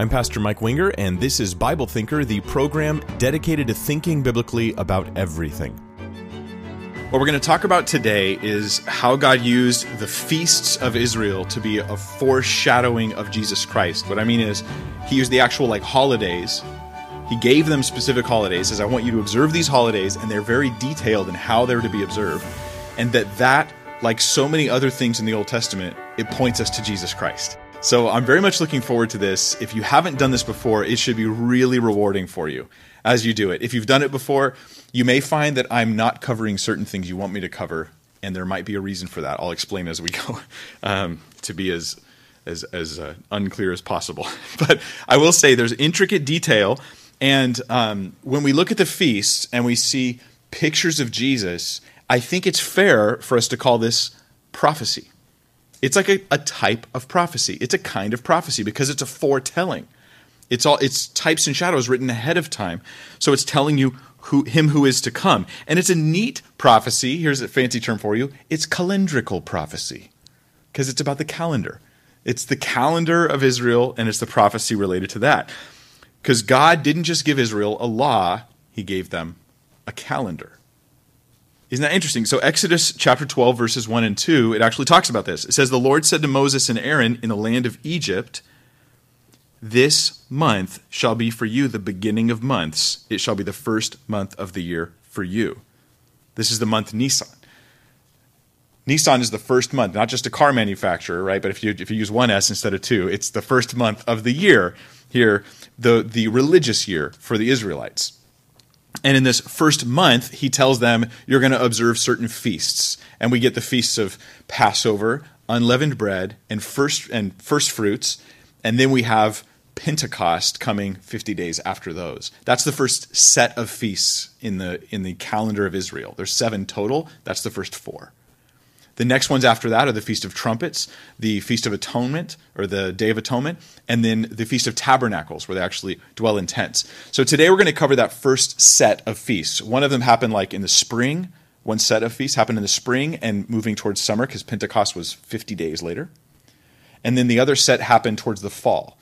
I'm Pastor Mike Winger, and this is Bible Thinker, the program dedicated to thinking biblically about everything. What we're going to talk about today is how God used the feasts of Israel to be a foreshadowing of Jesus Christ. What I mean is, He used the actual like holidays. He gave them specific holidays, says, I want you to observe these holidays, and they're very detailed in how they're to be observed. And that that, like so many other things in the Old Testament, it points us to Jesus Christ. So I'm very much looking forward to this. If you haven't done this before, it should be really rewarding for you as you do it. If you've done it before, you may find that I'm not covering certain things you want me to cover, and there might be a reason for that. I'll explain as we go um, to be as as as uh, unclear as possible. but I will say there's intricate detail, and um, when we look at the feasts and we see pictures of Jesus, I think it's fair for us to call this prophecy. It's like a, a type of prophecy. It's a kind of prophecy because it's a foretelling. It's all it's types and shadows written ahead of time. So it's telling you who him who is to come. And it's a neat prophecy. Here's a fancy term for you. It's calendrical prophecy. Because it's about the calendar. It's the calendar of Israel and it's the prophecy related to that. Because God didn't just give Israel a law, he gave them a calendar. Isn't that interesting? So, Exodus chapter 12, verses 1 and 2, it actually talks about this. It says, The Lord said to Moses and Aaron in the land of Egypt, This month shall be for you the beginning of months. It shall be the first month of the year for you. This is the month Nisan. Nissan is the first month, not just a car manufacturer, right? But if you if you use one S instead of two, it's the first month of the year here, the the religious year for the Israelites. And in this first month, he tells them, You're going to observe certain feasts. And we get the feasts of Passover, unleavened bread, and first, and first fruits. And then we have Pentecost coming 50 days after those. That's the first set of feasts in the, in the calendar of Israel. There's seven total. That's the first four. The next ones after that are the Feast of Trumpets, the Feast of Atonement, or the Day of Atonement, and then the Feast of Tabernacles, where they actually dwell in tents. So today we're going to cover that first set of feasts. One of them happened like in the spring. One set of feasts happened in the spring and moving towards summer because Pentecost was 50 days later. And then the other set happened towards the fall.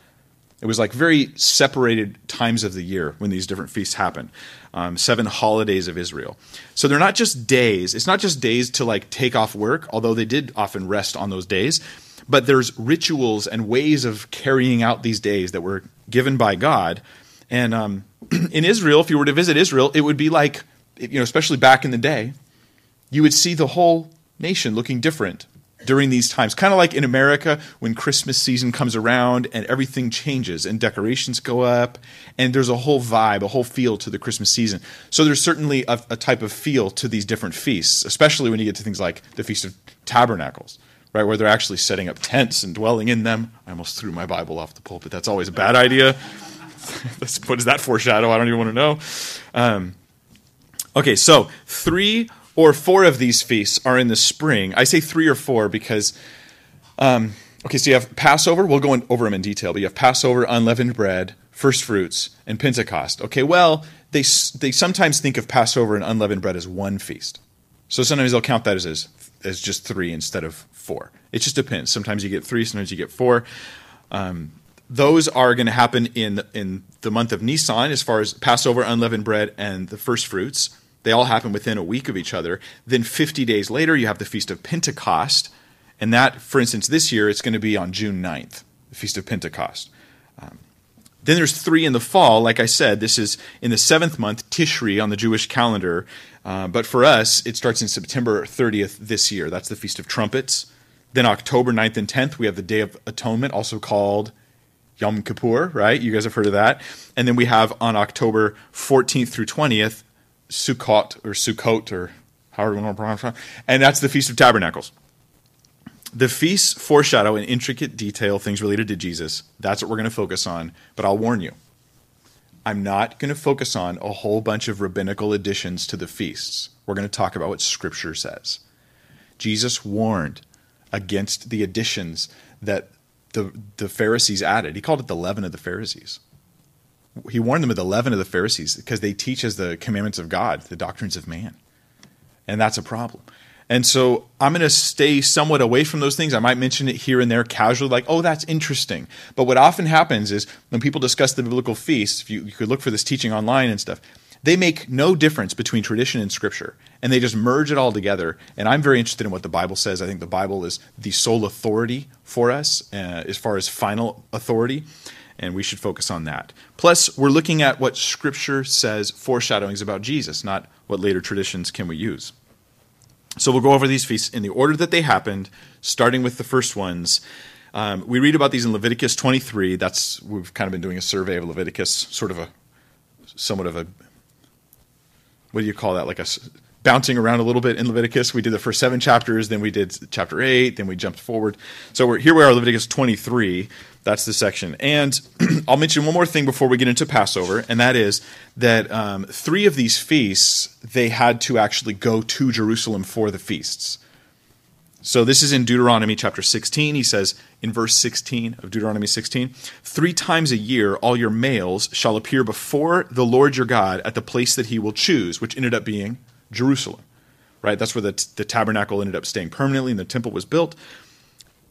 It was like very separated times of the year when these different feasts happen. Um, seven holidays of Israel. So they're not just days. It's not just days to like take off work, although they did often rest on those days. But there's rituals and ways of carrying out these days that were given by God. And um, in Israel, if you were to visit Israel, it would be like, you know, especially back in the day, you would see the whole nation looking different during these times. Kind of like in America when Christmas season comes around and everything changes and decorations go up and there's a whole vibe, a whole feel to the Christmas season. So there's certainly a, a type of feel to these different feasts, especially when you get to things like the Feast of Tabernacles. Right, where they're actually setting up tents and dwelling in them. I almost threw my Bible off the pulpit. That's always a bad idea. what does that foreshadow? I don't even want to know. Um, okay, so three or four of these feasts are in the spring. I say three or four because, um, okay, so you have Passover. We'll go over them in detail, but you have Passover, unleavened bread, first fruits, and Pentecost. Okay, well, they, they sometimes think of Passover and unleavened bread as one feast. So sometimes they'll count that as, as, as just three instead of four. It just depends. Sometimes you get three, sometimes you get four. Um, those are going to happen in in the month of Nisan, as far as Passover, unleavened bread, and the first fruits. They all happen within a week of each other. Then 50 days later, you have the Feast of Pentecost. And that, for instance, this year, it's going to be on June 9th, the Feast of Pentecost. Um, then there's three in the fall. Like I said, this is in the seventh month, Tishri, on the Jewish calendar. Uh, but for us, it starts in September 30th this year. That's the Feast of Trumpets. Then October 9th and 10th, we have the Day of Atonement, also called Yom Kippur, right? You guys have heard of that. And then we have on October 14th through 20th, Sukkot or Sukkot or however you want to pronounce it, and that's the Feast of Tabernacles. The feasts foreshadow in intricate detail things related to Jesus. That's what we're going to focus on. But I'll warn you, I'm not going to focus on a whole bunch of rabbinical additions to the feasts. We're going to talk about what Scripture says. Jesus warned against the additions that the, the Pharisees added. He called it the leaven of the Pharisees he warned them of the leaven of the Pharisees because they teach as the commandments of God, the doctrines of man. And that's a problem. And so I'm going to stay somewhat away from those things. I might mention it here and there casually, like, oh, that's interesting. But what often happens is when people discuss the biblical feasts, if you, you could look for this teaching online and stuff, they make no difference between tradition and scripture and they just merge it all together and i'm very interested in what the bible says i think the bible is the sole authority for us uh, as far as final authority and we should focus on that. Plus we're looking at what scripture says foreshadowings about jesus not what later traditions can we use. So we'll go over these feasts in the order that they happened starting with the first ones. Um, we read about these in leviticus 23 that's we've kind of been doing a survey of leviticus sort of a somewhat of a what do you call that? Like a bouncing around a little bit in Leviticus. We did the first seven chapters, then we did chapter eight, then we jumped forward. So we're here we are, Leviticus 23. That's the section. And I'll mention one more thing before we get into Passover, and that is that um, three of these feasts they had to actually go to Jerusalem for the feasts. So this is in Deuteronomy chapter 16. He says in verse 16 of Deuteronomy 16, Three times a year all your males shall appear before the Lord your God at the place that he will choose, which ended up being Jerusalem. Right? That's where the, the tabernacle ended up staying permanently and the temple was built.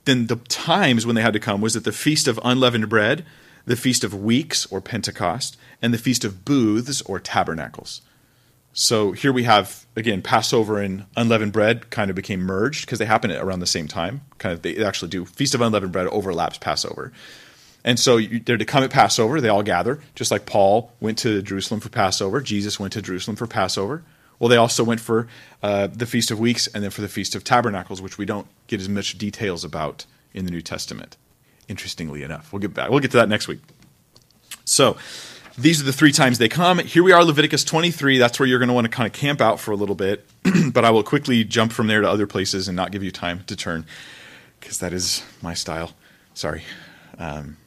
Then the times when they had to come was at the feast of unleavened bread, the feast of weeks or Pentecost, and the feast of booths or tabernacles. So here we have again Passover and unleavened bread kind of became merged because they happen around the same time. Kind of they actually do Feast of Unleavened Bread overlaps Passover. And so they're to come at Passover, they all gather, just like Paul went to Jerusalem for Passover, Jesus went to Jerusalem for Passover. Well, they also went for uh, the Feast of Weeks and then for the Feast of Tabernacles, which we don't get as much details about in the New Testament. Interestingly enough, we'll get back. We'll get to that next week. So, these are the three times they come. Here we are, Leviticus 23. That's where you're going to want to kind of camp out for a little bit, but I will quickly jump from there to other places and not give you time to turn because that is my style. Sorry. Um,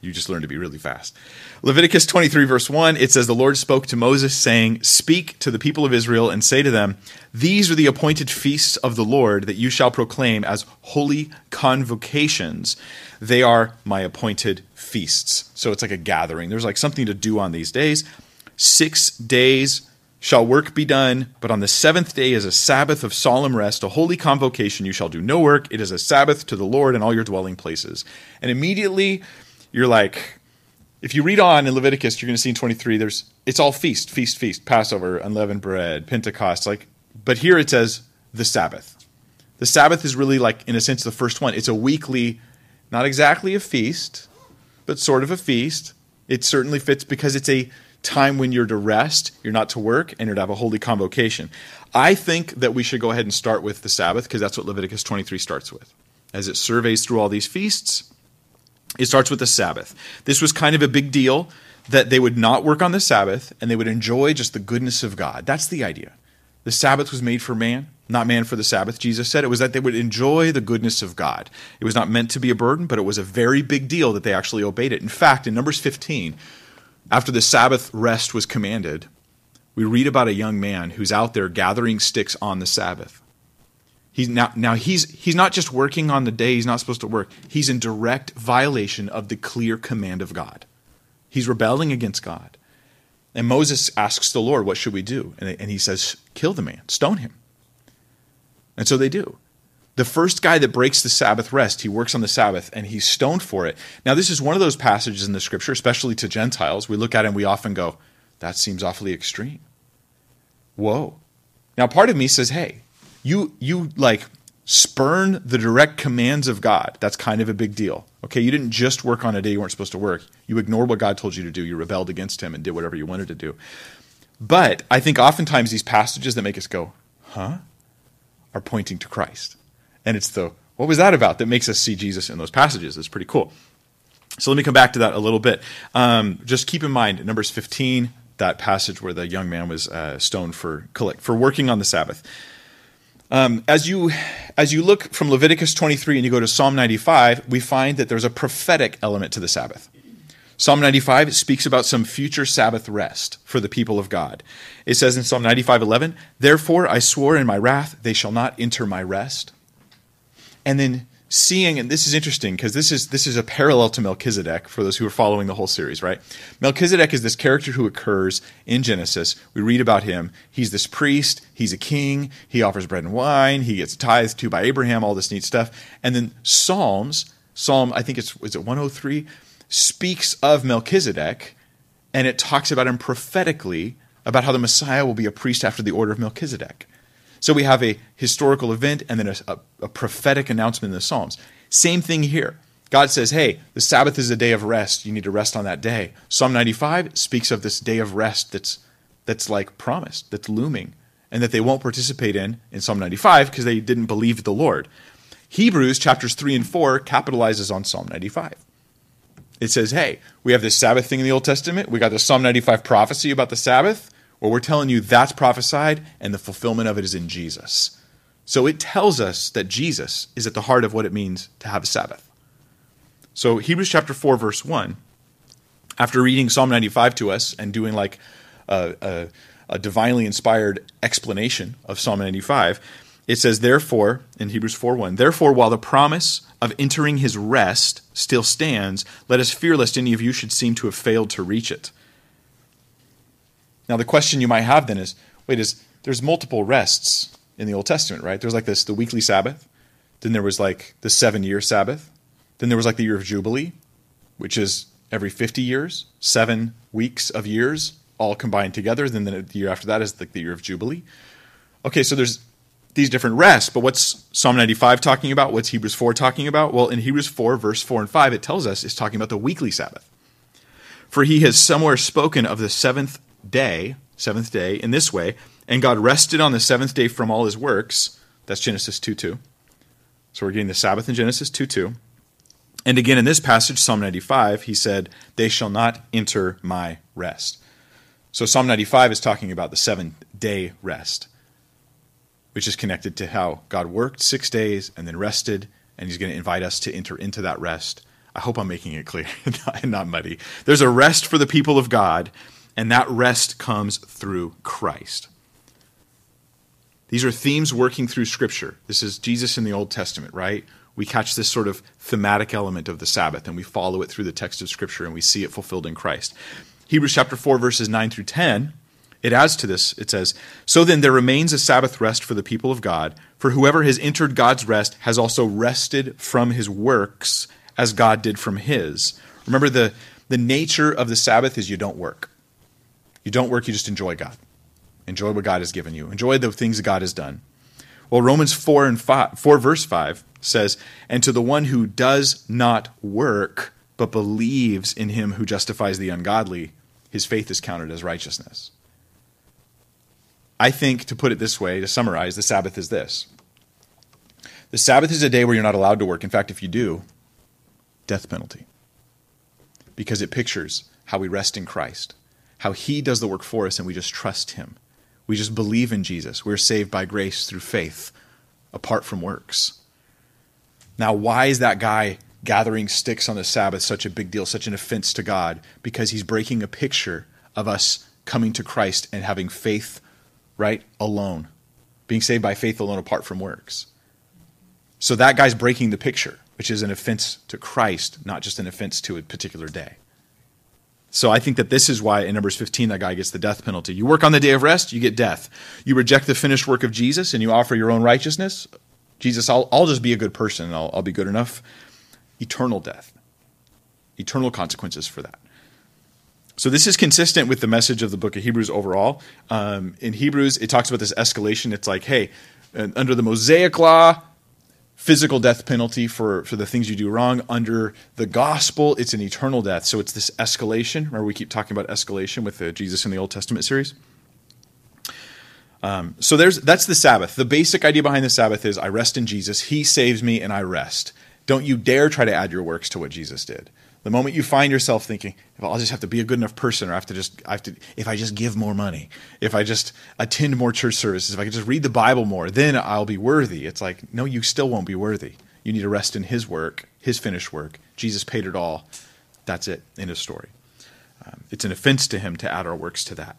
you just learn to be really fast. Leviticus 23, verse 1, it says, The Lord spoke to Moses, saying, Speak to the people of Israel and say to them, These are the appointed feasts of the Lord that you shall proclaim as holy convocations. They are my appointed feasts. So it's like a gathering. There's like something to do on these days. Six days shall work be done, but on the seventh day is a Sabbath of solemn rest, a holy convocation. You shall do no work. It is a Sabbath to the Lord in all your dwelling places. And immediately, you're like, if you read on in Leviticus, you're going to see in 23, there's it's all feast, feast, feast, Passover, unleavened bread, Pentecost. Like, but here it says the Sabbath. The Sabbath is really like, in a sense, the first one. It's a weekly, not exactly a feast, but sort of a feast. It certainly fits because it's a time when you're to rest, you're not to work, and you're to have a holy convocation. I think that we should go ahead and start with the Sabbath because that's what Leviticus 23 starts with. As it surveys through all these feasts, it starts with the Sabbath. This was kind of a big deal that they would not work on the Sabbath and they would enjoy just the goodness of God. That's the idea. The Sabbath was made for man, not man for the Sabbath. Jesus said it was that they would enjoy the goodness of God. It was not meant to be a burden, but it was a very big deal that they actually obeyed it. In fact, in Numbers 15, after the Sabbath rest was commanded, we read about a young man who's out there gathering sticks on the Sabbath. He's now, now he's he's not just working on the day he's not supposed to work. He's in direct violation of the clear command of God. He's rebelling against God. And Moses asks the Lord, What should we do? And, and he says, Kill the man, stone him. And so they do. The first guy that breaks the Sabbath rest, he works on the Sabbath and he's stoned for it. Now, this is one of those passages in the scripture, especially to Gentiles. We look at it and we often go, That seems awfully extreme. Whoa. Now, part of me says, Hey, you you like spurn the direct commands of God. That's kind of a big deal. Okay, you didn't just work on a day you weren't supposed to work. You ignored what God told you to do. You rebelled against him and did whatever you wanted to do. But I think oftentimes these passages that make us go, "Huh?" are pointing to Christ. And it's the what was that about that makes us see Jesus in those passages. It's pretty cool. So let me come back to that a little bit. Um, just keep in mind, Numbers 15, that passage where the young man was uh, stoned for for working on the Sabbath. Um, as you as you look from Leviticus 23 and you go to Psalm 95, we find that there's a prophetic element to the Sabbath. Psalm 95 speaks about some future Sabbath rest for the people of God. It says in Psalm 95:11, "Therefore I swore in my wrath, they shall not enter my rest." And then seeing, and this is interesting because this is this is a parallel to Melchizedek for those who are following the whole series, right? Melchizedek is this character who occurs in Genesis. We read about him. He's this priest. He's a king. He offers bread and wine. He gets tithed to by Abraham. All this neat stuff. And then Psalms, Psalm I think it's is it 103, speaks of Melchizedek, and it talks about him prophetically about how the Messiah will be a priest after the order of Melchizedek. So we have a historical event and then a, a, a, prophetic announcement in the Psalms. Same thing here. God says, hey, the Sabbath is a day of rest. You need to rest on that day. Psalm 95 speaks of this day of rest that's, that's like promised, that's looming, and that they won't participate in in Psalm 95 because they didn't believe the Lord. Hebrews chapters 3 and 4 capitalizes on Psalm 95. It says, hey, we have this Sabbath thing in the Old Testament. We got the Psalm 95 prophecy about the Sabbath. Well, we're telling you that's prophesied, and the fulfillment of it is in Jesus. So it tells us that Jesus is at the heart of what it means to have a Sabbath. So, Hebrews chapter 4, verse 1, after reading Psalm 95 to us and doing like a, a, a divinely inspired explanation of Psalm 95, it says, Therefore, in Hebrews 4 1, therefore, while the promise of entering his rest still stands, let us fear lest any of you should seem to have failed to reach it. Now, the question you might have then is wait, is there's multiple rests in the Old Testament, right? There's like this the weekly Sabbath, then there was like the seven year Sabbath, then there was like the year of Jubilee, which is every 50 years, seven weeks of years all combined together. Then the year after that is like the year of Jubilee. Okay, so there's these different rests, but what's Psalm 95 talking about? What's Hebrews 4 talking about? Well, in Hebrews 4, verse 4 and 5, it tells us it's talking about the weekly Sabbath. For he has somewhere spoken of the seventh day, seventh day, in this way, and God rested on the seventh day from all his works. That's Genesis 2 2. So we're getting the Sabbath in Genesis 2 2. And again in this passage, Psalm 95, he said, They shall not enter my rest. So Psalm 95 is talking about the seventh day rest, which is connected to how God worked six days and then rested, and he's going to invite us to enter into that rest. I hope I'm making it clear and not muddy. There's a rest for the people of God and that rest comes through Christ. These are themes working through Scripture. This is Jesus in the Old Testament, right? We catch this sort of thematic element of the Sabbath and we follow it through the text of Scripture and we see it fulfilled in Christ. Hebrews chapter 4, verses 9 through 10, it adds to this. It says, So then there remains a Sabbath rest for the people of God, for whoever has entered God's rest has also rested from his works as God did from his. Remember, the, the nature of the Sabbath is you don't work. You don't work, you just enjoy God. Enjoy what God has given you. Enjoy the things that God has done. Well, Romans 4 and 5, 4 verse 5 says, "And to the one who does not work but believes in him who justifies the ungodly, his faith is counted as righteousness." I think to put it this way, to summarize, the Sabbath is this. The Sabbath is a day where you're not allowed to work. In fact, if you do, death penalty. Because it pictures how we rest in Christ how he does the work for us and we just trust him. We just believe in Jesus. We're saved by grace through faith, apart from works. Now, why is that guy gathering sticks on the Sabbath such a big deal, such an offense to God? Because he's breaking a picture of us coming to Christ and having faith, right, alone, being saved by faith alone apart from works. So that guy's breaking the picture, which is an offense to Christ, not just an offense to a particular day. So I think that this is why in Numbers 15 that guy gets the death penalty. You work on the day of rest, you get death. You reject the finished work of Jesus and you offer your own righteousness. Jesus, I'll, I'll just be a good person and I'll, I'll be good enough. Eternal death, eternal consequences for that. So this is consistent with the message of the book of Hebrews overall. Um, in Hebrews, it talks about this escalation. It's like, hey, under the Mosaic law, physical death penalty for, for the things you do wrong. Under the gospel, it's an eternal death. So it's this escalation. Remember, we keep talking about escalation with the Jesus in the Old Testament series. Um, so there's that's the Sabbath. The basic idea behind the Sabbath is I rest in Jesus. He saves me, and I rest. Don't you dare try to add your works to what Jesus did. The moment you find yourself thinking, well, I'll just have to be a good enough person, or I have to just, I have to, if I just give more money, if I just attend more church services, if I can just read the Bible more, then I'll be worthy. It's like, no, you still won't be worthy. You need to rest in His work, His finished work. Jesus paid it all. That's it in His story. Um, it's an offense to Him to add our works to that.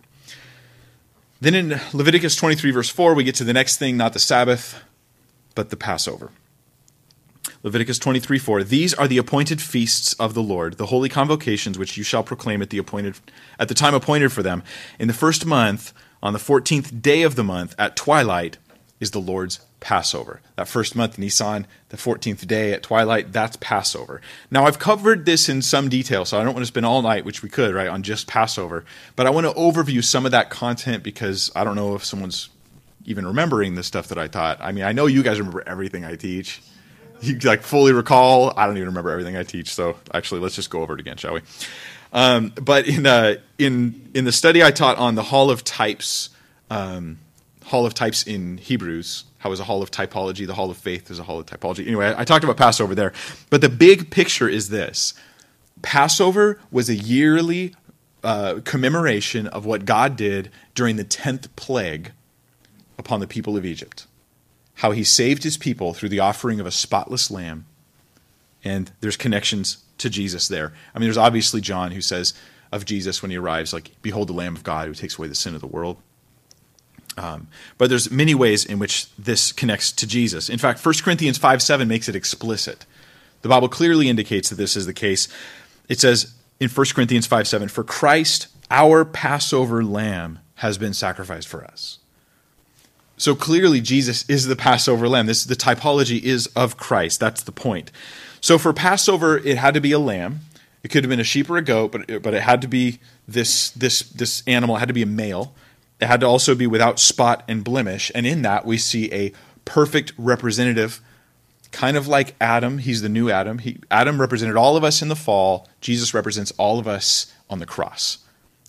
Then in Leviticus 23, verse 4, we get to the next thing, not the Sabbath, but the Passover. Leviticus 23 4. These are the appointed feasts of the Lord, the holy convocations which you shall proclaim at the appointed at the time appointed for them. In the first month, on the fourteenth day of the month, at twilight, is the Lord's Passover. That first month, Nisan, the 14th day at twilight, that's Passover. Now, I've covered this in some detail, so I don't want to spend all night, which we could, right, on just Passover. But I want to overview some of that content because I don't know if someone's even remembering the stuff that I taught. I mean, I know you guys remember everything I teach. You like fully recall. I don't even remember everything I teach. So actually, let's just go over it again, shall we? Um, but in uh, in in the study I taught on the Hall of Types, um, Hall of Types in Hebrews, how is a Hall of Typology? The Hall of Faith is a Hall of Typology. Anyway, I, I talked about Passover there, but the big picture is this: Passover was a yearly uh, commemoration of what God did during the tenth plague upon the people of Egypt. How he saved his people through the offering of a spotless lamb. And there's connections to Jesus there. I mean, there's obviously John who says of Jesus when he arrives, like, Behold the Lamb of God who takes away the sin of the world. Um, but there's many ways in which this connects to Jesus. In fact, 1 Corinthians 5 7 makes it explicit. The Bible clearly indicates that this is the case. It says in 1 Corinthians 5 7, For Christ, our Passover lamb, has been sacrificed for us. So clearly, Jesus is the Passover lamb. This the typology is of Christ. That's the point. So for Passover, it had to be a lamb. It could have been a sheep or a goat, but it, but it had to be this this this animal. It had to be a male. It had to also be without spot and blemish. And in that, we see a perfect representative, kind of like Adam. He's the new Adam. He, Adam represented all of us in the fall. Jesus represents all of us on the cross.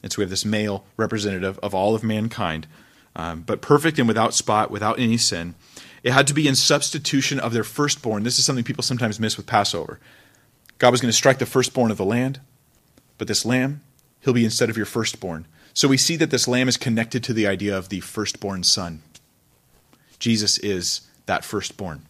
And so we have this male representative of all of mankind um, but perfect and without spot, without any sin. It had to be in substitution of their firstborn. This is something people sometimes miss with Passover. God was going to strike the firstborn of the land, but this lamb, he'll be instead of your firstborn. So we see that this lamb is connected to the idea of the firstborn son. Jesus is that firstborn,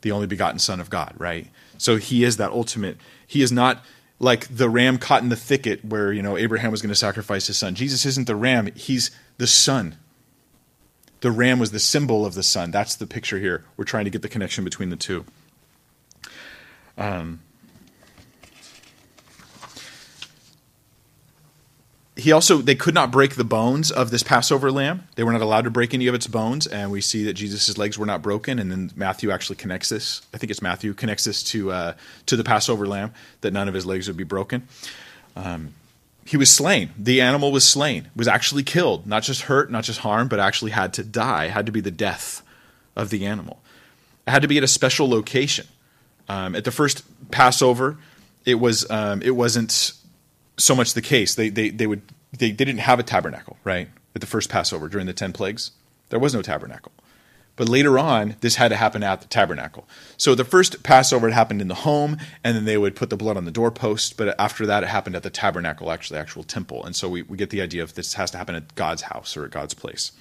the only begotten Son of God, right? So he is that ultimate. He is not like the ram caught in the thicket where, you know, Abraham was going to sacrifice his son. Jesus isn't the ram, he's the son the ram was the symbol of the son. That's the picture here. We're trying to get the connection between the two. Um, he also they could not break the bones of this passover lamb they were not allowed to break any of its bones and we see that jesus' legs were not broken and then matthew actually connects this i think it's matthew connects this to uh, to the passover lamb that none of his legs would be broken um, he was slain. The animal was slain, was actually killed, not just hurt, not just harmed, but actually had to die, had to be the death of the animal. It had to be at a special location. Um, at the first Passover, it was um, it wasn't so much the case. They they they would they, they didn't have a tabernacle, right? At the first Passover during the ten plagues, there was no tabernacle. But later on, this had to happen at the tabernacle. So the first Passover had happened in the home, and then they would put the blood on the doorpost. But after that, it happened at the tabernacle, actually, the actual temple. And so we, we get the idea of this has to happen at God's house or at God's place.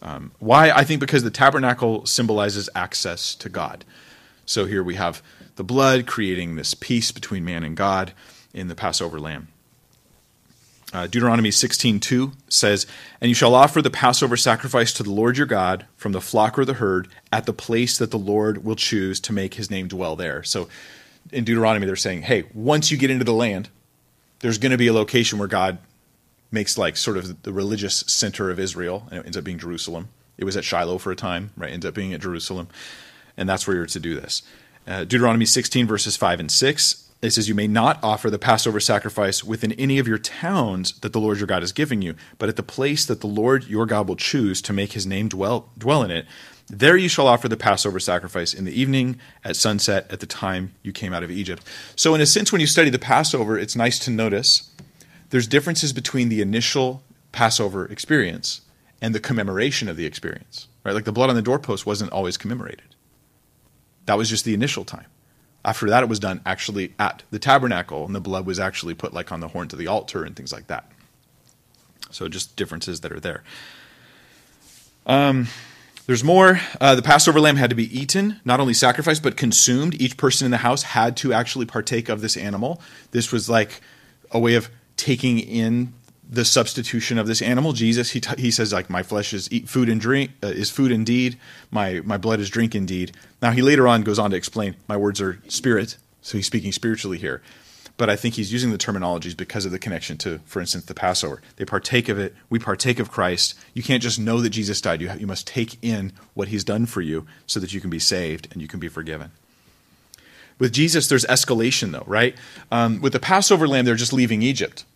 Um, why? I think because the tabernacle symbolizes access to God. So here we have the blood creating this peace between man and God in the Passover lamb. Uh, Deuteronomy 16:2 says, "And you shall offer the Passover sacrifice to the Lord your God from the flock or the herd at the place that the Lord will choose to make his name dwell there." So in Deuteronomy they're saying, "Hey, once you get into the land, there's going to be a location where God makes like sort of the religious center of Israel, and it ends up being Jerusalem. It was at Shiloh for a time, right? Ends up being at Jerusalem, and that's where you're to do this." Uh, Deuteronomy 16 verses 5 and 6 it says, You may not offer the Passover sacrifice within any of your towns that the Lord your God is giving you, but at the place that the Lord your God will choose to make his name dwell, dwell in it. There you shall offer the Passover sacrifice in the evening, at sunset, at the time you came out of Egypt. So, in a sense, when you study the Passover, it's nice to notice there's differences between the initial Passover experience and the commemoration of the experience. Right? Like the blood on the doorpost wasn't always commemorated. That was just the initial time. After that, it was done actually at the tabernacle, and the blood was actually put like on the horns of the altar and things like that. So just differences that are there. Um, there's more. Uh, the Passover lamb had to be eaten, not only sacrificed, but consumed. Each person in the house had to actually partake of this animal. This was like a way of taking in the substitution of this animal, Jesus, he, t- he says like my flesh is eat food and drink uh, is food indeed, my my blood is drink indeed. Now he later on goes on to explain my words are spirit, so he's speaking spiritually here. But I think he's using the terminologies because of the connection to, for instance, the Passover. They partake of it. We partake of Christ. You can't just know that Jesus died. You, you must take in what he's done for you so that you can be saved and you can be forgiven. With Jesus, there's escalation, though, right? Um, with the Passover lamb, they're just leaving Egypt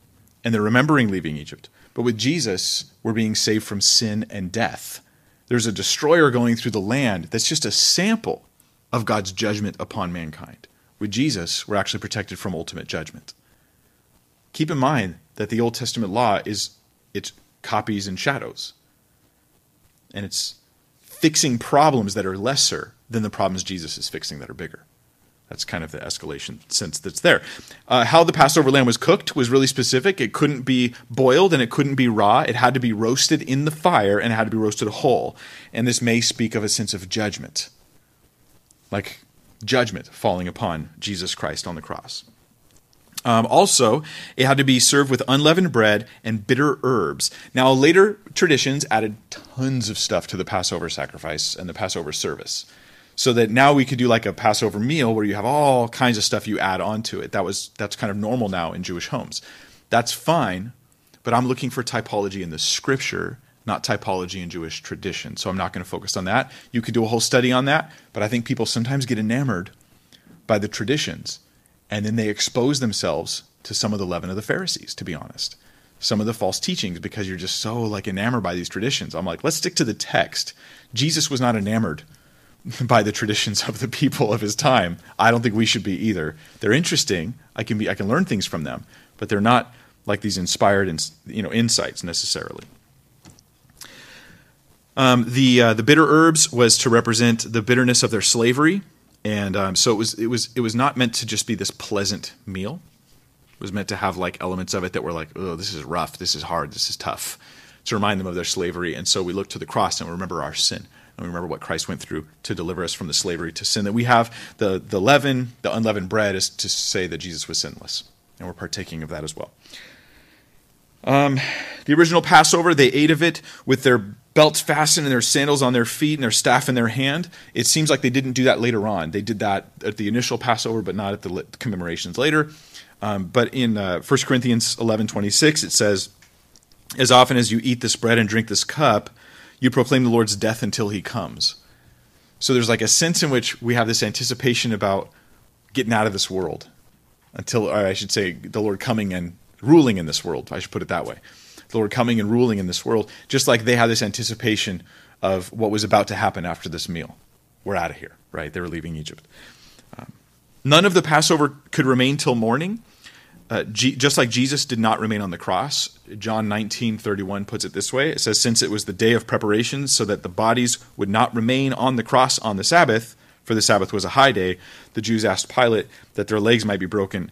and they're remembering leaving Egypt. But with Jesus, we're being saved from sin and death. There's a destroyer going through the land that's just a sample of God's judgment upon mankind. With Jesus, we're actually protected from ultimate judgment. Keep in mind that the Old Testament law is it's copies and shadows. And it's fixing problems that are lesser than the problems Jesus is fixing that are bigger. That's kind of the escalation sense that's there. Uh, how the Passover lamb was cooked was really specific. It couldn't be boiled and it couldn't be raw. It had to be roasted in the fire and it had to be roasted whole. And this may speak of a sense of judgment, like judgment falling upon Jesus Christ on the cross. Um, also, it had to be served with unleavened bread and bitter herbs. Now, later traditions added tons of stuff to the Passover sacrifice and the Passover service so that now we could do like a Passover meal where you have all kinds of stuff you add onto it. That was that's kind of normal now in Jewish homes. That's fine, but I'm looking for typology in the scripture, not typology in Jewish tradition. So I'm not going to focus on that. You could do a whole study on that, but I think people sometimes get enamored by the traditions and then they expose themselves to some of the leaven of the Pharisees, to be honest. Some of the false teachings because you're just so like enamored by these traditions. I'm like, let's stick to the text. Jesus was not enamored by the traditions of the people of his time. I don't think we should be either. They're interesting. I can be I can learn things from them, but they're not like these inspired you know insights necessarily. Um, the uh, the bitter herbs was to represent the bitterness of their slavery, and um, so it was it was it was not meant to just be this pleasant meal. It was meant to have like elements of it that were like, oh, this is rough, this is hard, this is tough, to remind them of their slavery. And so we look to the cross and remember our sin and we remember what Christ went through to deliver us from the slavery to sin. That we have the, the leaven, the unleavened bread, is to say that Jesus was sinless. And we're partaking of that as well. Um, the original Passover, they ate of it with their belts fastened and their sandals on their feet and their staff in their hand. It seems like they didn't do that later on. They did that at the initial Passover, but not at the commemorations later. Um, but in uh, 1 Corinthians 11 26, it says, As often as you eat this bread and drink this cup, you proclaim the Lord's death until he comes. So there's like a sense in which we have this anticipation about getting out of this world until, I should say, the Lord coming and ruling in this world. I should put it that way. The Lord coming and ruling in this world, just like they had this anticipation of what was about to happen after this meal. We're out of here, right? They were leaving Egypt. Um, none of the Passover could remain till morning uh, G- just like Jesus did not remain on the cross, John 19 31 puts it this way. It says, Since it was the day of preparation, so that the bodies would not remain on the cross on the Sabbath, for the Sabbath was a high day, the Jews asked Pilate that their legs might be broken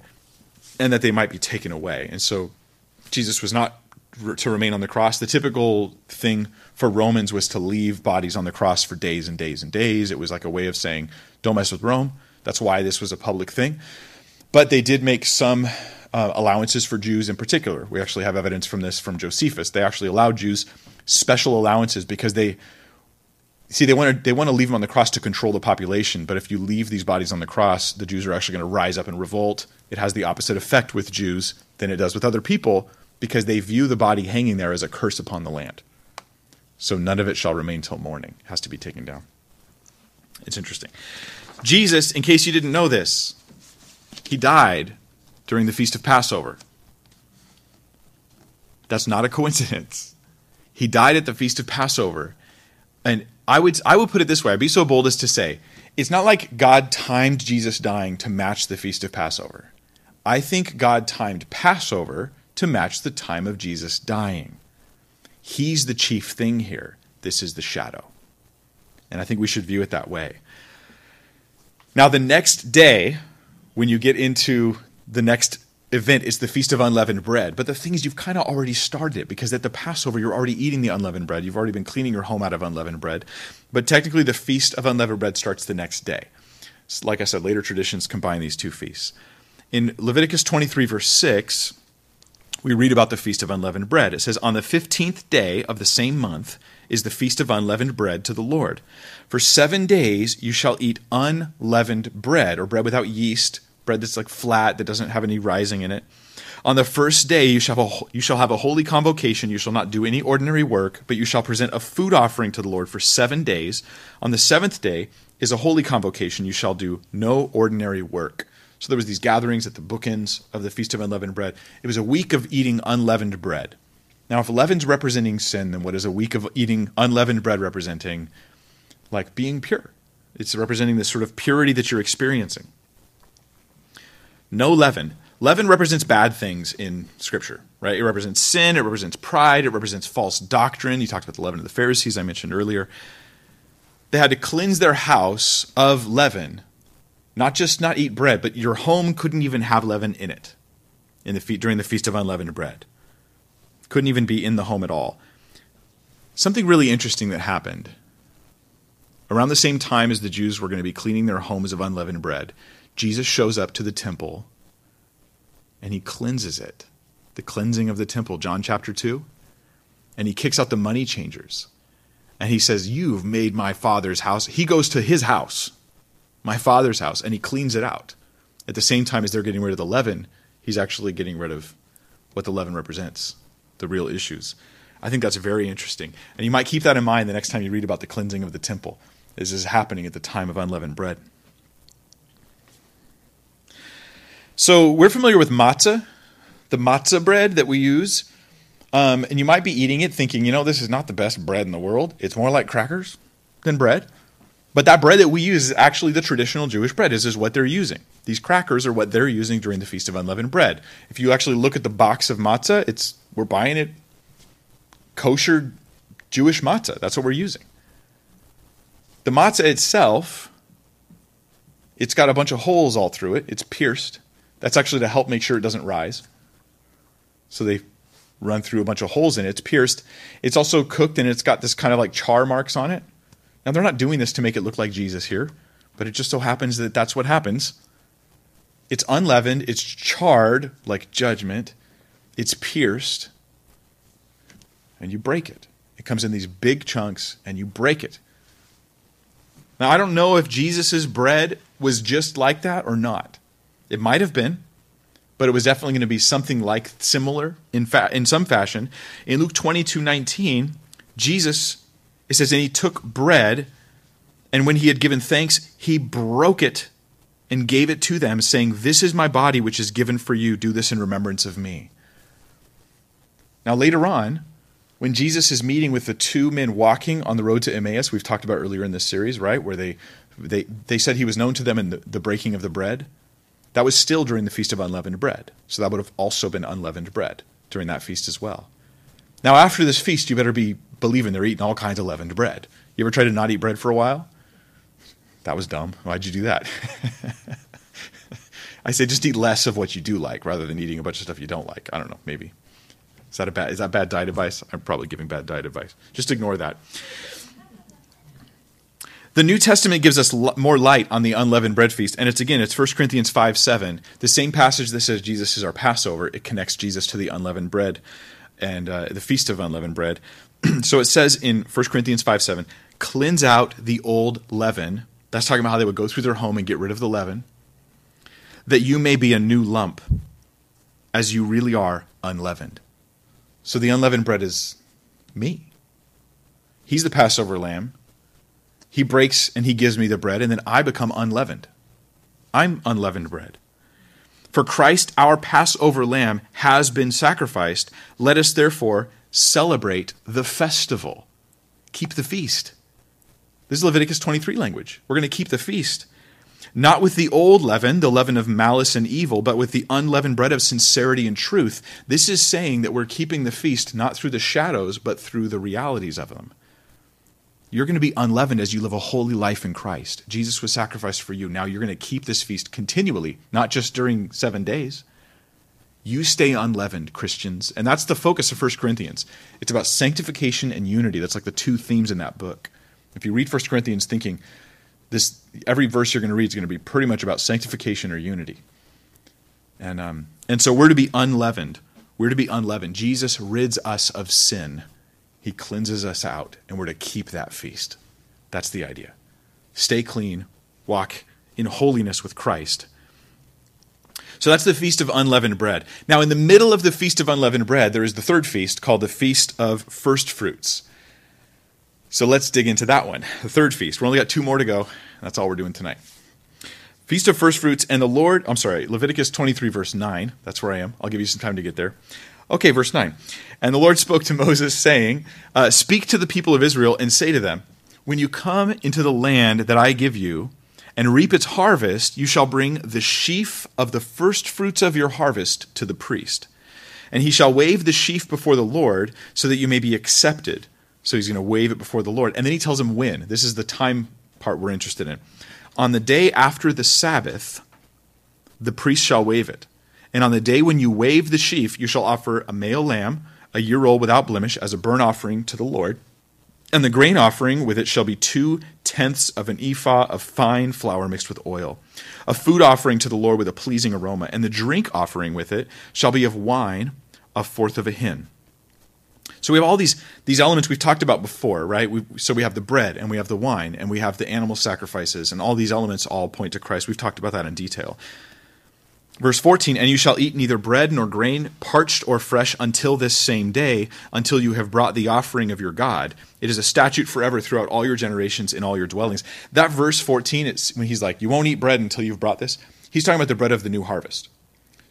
and that they might be taken away. And so Jesus was not to remain on the cross. The typical thing for Romans was to leave bodies on the cross for days and days and days. It was like a way of saying, Don't mess with Rome. That's why this was a public thing. But they did make some uh, allowances for Jews in particular. We actually have evidence from this from Josephus. They actually allowed Jews special allowances because they see they want to they want to leave them on the cross to control the population. But if you leave these bodies on the cross, the Jews are actually going to rise up and revolt. It has the opposite effect with Jews than it does with other people because they view the body hanging there as a curse upon the land. So none of it shall remain till morning. It has to be taken down. It's interesting. Jesus, in case you didn't know this, he died during the Feast of Passover. That's not a coincidence. He died at the Feast of Passover. And I would I would put it this way, I'd be so bold as to say, it's not like God timed Jesus dying to match the Feast of Passover. I think God timed Passover to match the time of Jesus dying. He's the chief thing here. This is the shadow. And I think we should view it that way. Now, the next day, when you get into the next event is the Feast of Unleavened Bread. But the thing is, you've kind of already started it because at the Passover, you're already eating the unleavened bread. You've already been cleaning your home out of unleavened bread. But technically, the Feast of Unleavened Bread starts the next day. Like I said, later traditions combine these two feasts. In Leviticus 23, verse 6, we read about the Feast of Unleavened Bread. It says, On the 15th day of the same month is the Feast of Unleavened Bread to the Lord. For seven days you shall eat unleavened bread, or bread without yeast, bread that's like flat, that doesn't have any rising in it. On the first day you shall, have a, you shall have a holy convocation. You shall not do any ordinary work, but you shall present a food offering to the Lord for seven days. On the seventh day is a holy convocation. You shall do no ordinary work. So there was these gatherings at the bookends of the Feast of Unleavened Bread. It was a week of eating unleavened bread. Now, if leaven's representing sin, then what is a week of eating unleavened bread representing? Like being pure. It's representing this sort of purity that you're experiencing. No leaven. Leaven represents bad things in Scripture, right? It represents sin, it represents pride, it represents false doctrine. You talked about the leaven of the Pharisees I mentioned earlier. They had to cleanse their house of leaven not just not eat bread, but your home couldn't even have leaven in it in the fe- during the feast of unleavened bread. Couldn't even be in the home at all. Something really interesting that happened around the same time as the Jews were going to be cleaning their homes of unleavened bread. Jesus shows up to the temple and he cleanses it. The cleansing of the temple, John chapter 2. And he kicks out the money changers. And he says, You've made my father's house. He goes to his house my father's house, and he cleans it out. At the same time as they're getting rid of the leaven, he's actually getting rid of what the leaven represents, the real issues. I think that's very interesting. And you might keep that in mind the next time you read about the cleansing of the temple. This is happening at the time of unleavened bread. So we're familiar with matzah, the matzah bread that we use. Um, and you might be eating it thinking, you know, this is not the best bread in the world. It's more like crackers than bread. But that bread that we use is actually the traditional Jewish bread. This is what they're using. These crackers are what they're using during the Feast of Unleavened Bread. If you actually look at the box of matzah, it's we're buying it kosher Jewish matzah. That's what we're using. The matzah itself, it's got a bunch of holes all through it. It's pierced. That's actually to help make sure it doesn't rise. So they run through a bunch of holes in it. It's pierced. It's also cooked and it's got this kind of like char marks on it. Now, they're not doing this to make it look like Jesus here, but it just so happens that that's what happens. It's unleavened, it's charred like judgment, it's pierced, and you break it. It comes in these big chunks, and you break it. Now, I don't know if Jesus' bread was just like that or not. It might have been, but it was definitely going to be something like similar in, fa- in some fashion. In Luke 22 19, Jesus it says, And he took bread, and when he had given thanks, he broke it and gave it to them, saying, This is my body, which is given for you. Do this in remembrance of me. Now, later on, when Jesus is meeting with the two men walking on the road to Emmaus, we've talked about earlier in this series, right? Where they, they, they said he was known to them in the, the breaking of the bread. That was still during the Feast of Unleavened Bread. So that would have also been unleavened bread during that feast as well. Now, after this feast, you better be believing they're eating all kinds of leavened bread. You ever try to not eat bread for a while? That was dumb. Why'd you do that? I say just eat less of what you do like rather than eating a bunch of stuff you don't like. I don't know, maybe. Is that a bad is that bad diet advice? I'm probably giving bad diet advice. Just ignore that. The New Testament gives us more light on the unleavened bread feast, and it's again, it's 1 Corinthians 5 7. The same passage that says Jesus is our Passover, it connects Jesus to the unleavened bread and uh, the feast of unleavened bread. so it says in 1 Corinthians 5 7, cleanse out the old leaven. That's talking about how they would go through their home and get rid of the leaven, that you may be a new lump, as you really are unleavened. So the unleavened bread is me. He's the Passover lamb. He breaks and he gives me the bread, and then I become unleavened. I'm unleavened bread. For Christ, our Passover lamb, has been sacrificed. Let us therefore celebrate the festival. Keep the feast. This is Leviticus 23 language. We're going to keep the feast. Not with the old leaven, the leaven of malice and evil, but with the unleavened bread of sincerity and truth. This is saying that we're keeping the feast not through the shadows, but through the realities of them. You're going to be unleavened as you live a holy life in Christ. Jesus was sacrificed for you. Now you're going to keep this feast continually, not just during seven days. You stay unleavened, Christians. And that's the focus of 1 Corinthians. It's about sanctification and unity. That's like the two themes in that book. If you read 1 Corinthians thinking this every verse you're going to read is going to be pretty much about sanctification or unity. And um, and so we're to be unleavened. We're to be unleavened. Jesus rids us of sin, He cleanses us out, and we're to keep that feast. That's the idea. Stay clean, walk in holiness with Christ. So that's the Feast of Unleavened Bread. Now, in the middle of the Feast of Unleavened Bread, there is the third feast called the Feast of First Fruits. So let's dig into that one, the third feast. We've only got two more to go. That's all we're doing tonight. Feast of First Fruits, and the Lord, I'm sorry, Leviticus 23, verse 9. That's where I am. I'll give you some time to get there. Okay, verse 9. And the Lord spoke to Moses, saying, uh, Speak to the people of Israel and say to them, When you come into the land that I give you, and reap its harvest, you shall bring the sheaf of the first fruits of your harvest to the priest. And he shall wave the sheaf before the Lord, so that you may be accepted. So he's going to wave it before the Lord. And then he tells him when. This is the time part we're interested in. On the day after the Sabbath, the priest shall wave it. And on the day when you wave the sheaf, you shall offer a male lamb, a year old without blemish, as a burnt offering to the Lord. And the grain offering with it shall be two tenths of an ephah of fine flour mixed with oil, a food offering to the Lord with a pleasing aroma. And the drink offering with it shall be of wine, a fourth of a hin. So we have all these these elements we've talked about before, right? We, so we have the bread and we have the wine and we have the animal sacrifices and all these elements all point to Christ. We've talked about that in detail. Verse 14, and you shall eat neither bread nor grain, parched or fresh, until this same day, until you have brought the offering of your God. It is a statute forever throughout all your generations in all your dwellings. That verse 14, it's when he's like, You won't eat bread until you've brought this. He's talking about the bread of the new harvest.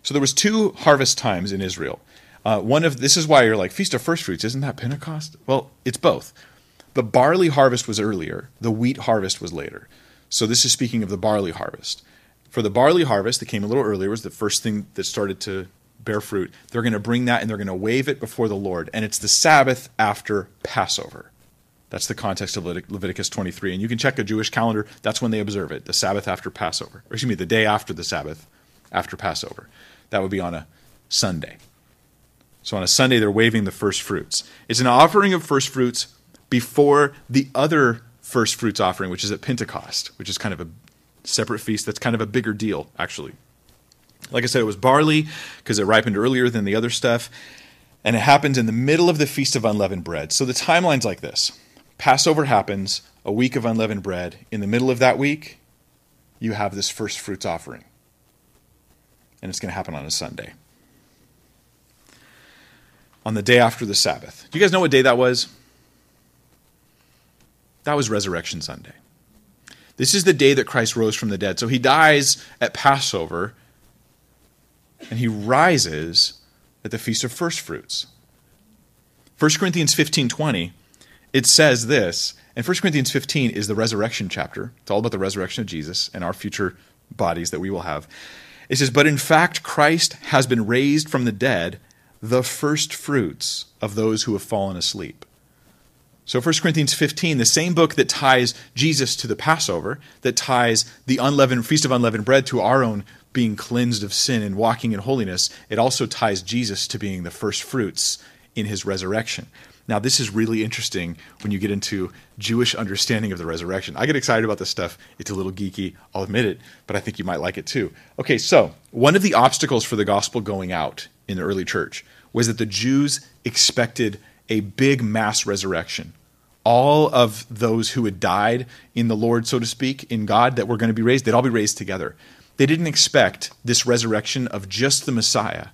So there was two harvest times in Israel. Uh, one of this is why you're like feast of first fruits. Isn't that Pentecost? Well, it's both. The barley harvest was earlier. The wheat harvest was later. So this is speaking of the barley harvest. For the barley harvest that came a little earlier was the first thing that started to bear fruit. They're going to bring that and they're going to wave it before the Lord, and it's the Sabbath after Passover. That's the context of Leviticus 23. And you can check a Jewish calendar. That's when they observe it, the Sabbath after Passover. Or excuse me, the day after the Sabbath after Passover. That would be on a Sunday. So on a Sunday, they're waving the first fruits. It's an offering of first fruits before the other first fruits offering, which is at Pentecost, which is kind of a separate feast that's kind of a bigger deal, actually. Like I said, it was barley because it ripened earlier than the other stuff. And it happens in the middle of the Feast of Unleavened Bread. So the timeline's like this Passover happens, a week of unleavened bread. In the middle of that week, you have this first fruits offering. And it's going to happen on a Sunday on the day after the Sabbath. Do you guys know what day that was? That was Resurrection Sunday. This is the day that Christ rose from the dead. So he dies at Passover and he rises at the Feast of First Fruits. 1 Corinthians 15:20 it says this, and 1 Corinthians 15 is the resurrection chapter. It's all about the resurrection of Jesus and our future bodies that we will have. It says, But in fact, Christ has been raised from the dead the first fruits of those who have fallen asleep. So 1 Corinthians 15, the same book that ties Jesus to the Passover, that ties the unleavened feast of unleavened bread to our own being cleansed of sin and walking in holiness, it also ties Jesus to being the first fruits in his resurrection. Now, this is really interesting when you get into Jewish understanding of the resurrection. I get excited about this stuff. It's a little geeky, I'll admit it, but I think you might like it too. Okay, so one of the obstacles for the gospel going out in the early church was that the Jews expected a big mass resurrection. All of those who had died in the Lord, so to speak, in God, that were going to be raised, they'd all be raised together. They didn't expect this resurrection of just the Messiah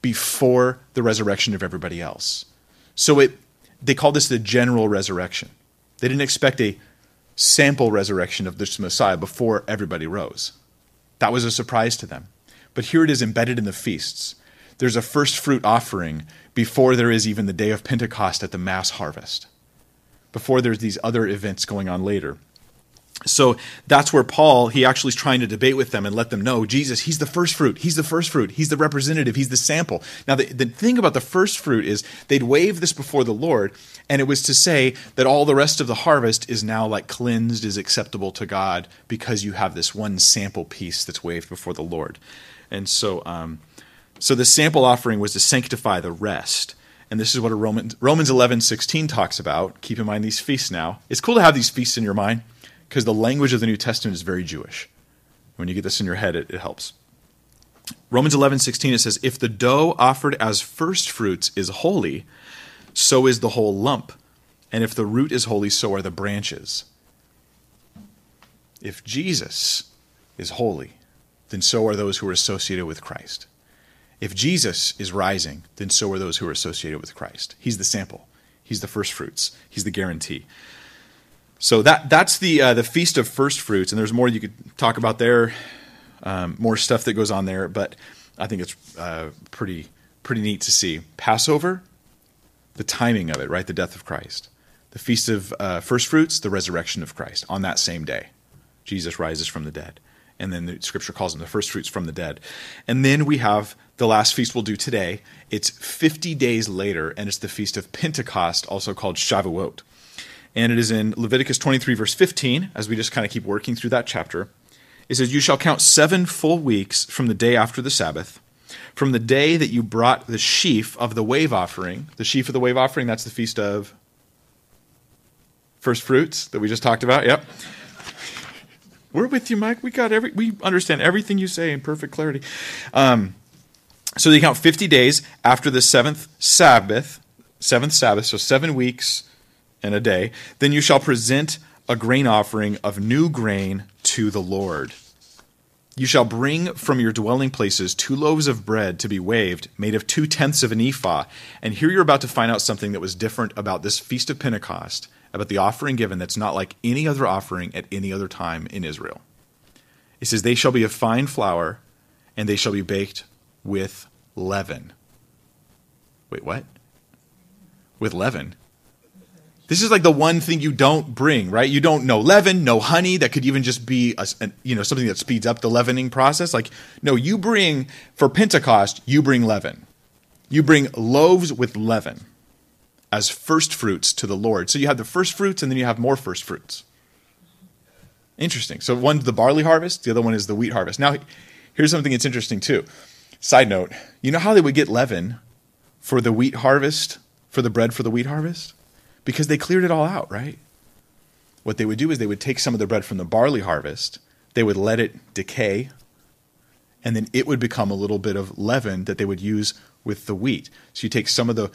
before the resurrection of everybody else. So it, they called this the general resurrection. They didn't expect a sample resurrection of this Messiah before everybody rose. That was a surprise to them. But here it is embedded in the feasts there's a first fruit offering before there is even the day of Pentecost at the mass harvest, before there's these other events going on later. So that's where Paul, he actually is trying to debate with them and let them know Jesus, he's the first fruit. He's the first fruit. He's the representative. He's the sample. Now, the, the thing about the first fruit is they'd wave this before the Lord, and it was to say that all the rest of the harvest is now like cleansed, is acceptable to God because you have this one sample piece that's waved before the Lord. And so, um, so the sample offering was to sanctify the rest. And this is what Romans, Romans 11, 16 talks about. Keep in mind these feasts now. It's cool to have these feasts in your mind because the language of the New Testament is very Jewish. When you get this in your head, it, it helps. Romans 11, 16, it says, If the dough offered as first fruits is holy, so is the whole lump. And if the root is holy, so are the branches. If Jesus is holy, then so are those who are associated with Christ. If Jesus is rising, then so are those who are associated with Christ. He's the sample. He's the first fruits. He's the guarantee. So that that's the uh, the feast of first fruits, and there's more you could talk about there, um, more stuff that goes on there. But I think it's uh, pretty pretty neat to see Passover, the timing of it, right? The death of Christ, the feast of uh, first fruits, the resurrection of Christ on that same day. Jesus rises from the dead, and then the Scripture calls him the first fruits from the dead. And then we have the last feast we'll do today. It's 50 days later, and it's the feast of Pentecost, also called Shavuot and it is in Leviticus 23, verse 15, as we just kind of keep working through that chapter. It says, You shall count seven full weeks from the day after the Sabbath, from the day that you brought the sheaf of the wave offering. The sheaf of the wave offering, that's the feast of first fruits that we just talked about. Yep. We're with you, Mike. We got every we understand everything you say in perfect clarity. Um, so they count 50 days after the seventh Sabbath, seventh Sabbath, so seven weeks and a day, then you shall present a grain offering of new grain to the Lord. You shall bring from your dwelling places two loaves of bread to be waved, made of two tenths of an ephah. And here you're about to find out something that was different about this Feast of Pentecost, about the offering given that's not like any other offering at any other time in Israel. It says, They shall be of fine flour, and they shall be baked with leaven. Wait, what? With leaven? This is like the one thing you don't bring, right? You don't know leaven, no honey. That could even just be a, a, you know something that speeds up the leavening process. Like no, you bring for Pentecost, you bring leaven. You bring loaves with leaven as first fruits to the Lord. So you have the first fruits, and then you have more first fruits. Interesting. So one's the barley harvest, the other one is the wheat harvest. Now, here's something that's interesting too. Side note: you know how they would get leaven for the wheat harvest, for the bread for the wheat harvest? because they cleared it all out, right? What they would do is they would take some of the bread from the barley harvest, they would let it decay, and then it would become a little bit of leaven that they would use with the wheat. So you take some of the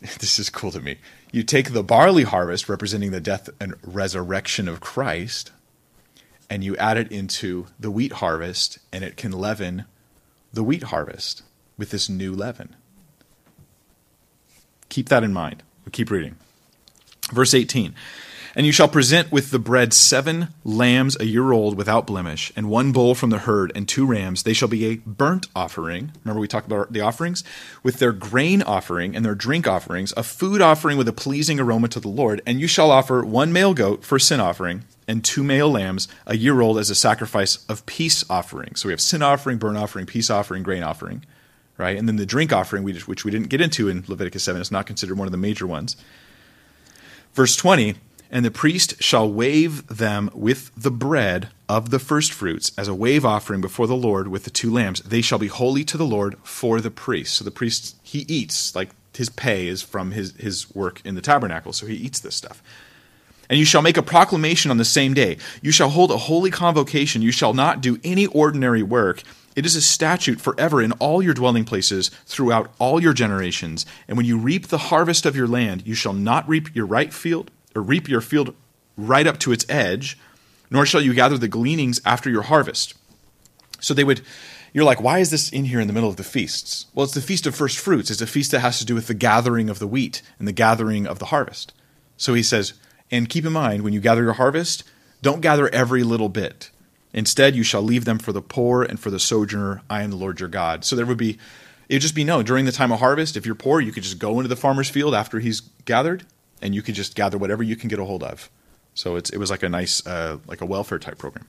this is cool to me. You take the barley harvest representing the death and resurrection of Christ, and you add it into the wheat harvest, and it can leaven the wheat harvest with this new leaven. Keep that in mind. We'll keep reading. Verse 18 And you shall present with the bread seven lambs a year old without blemish, and one bull from the herd, and two rams. They shall be a burnt offering. Remember, we talked about the offerings? With their grain offering and their drink offerings, a food offering with a pleasing aroma to the Lord. And you shall offer one male goat for sin offering, and two male lambs a year old as a sacrifice of peace offering. So we have sin offering, burnt offering, peace offering, grain offering, right? And then the drink offering, which we didn't get into in Leviticus 7, is not considered one of the major ones. Verse 20 And the priest shall wave them with the bread of the firstfruits as a wave offering before the Lord with the two lambs. They shall be holy to the Lord for the priest. So the priest, he eats, like his pay is from his, his work in the tabernacle, so he eats this stuff. And you shall make a proclamation on the same day. You shall hold a holy convocation. You shall not do any ordinary work. It is a statute forever in all your dwelling places throughout all your generations. And when you reap the harvest of your land, you shall not reap your right field, or reap your field right up to its edge, nor shall you gather the gleanings after your harvest. So they would, you're like, why is this in here in the middle of the feasts? Well, it's the feast of first fruits. It's a feast that has to do with the gathering of the wheat and the gathering of the harvest. So he says, and keep in mind, when you gather your harvest, don't gather every little bit. Instead, you shall leave them for the poor and for the sojourner. I am the Lord your God. So there would be, it would just be known during the time of harvest, if you're poor, you could just go into the farmer's field after he's gathered and you could just gather whatever you can get a hold of. So it's, it was like a nice, uh, like a welfare type program.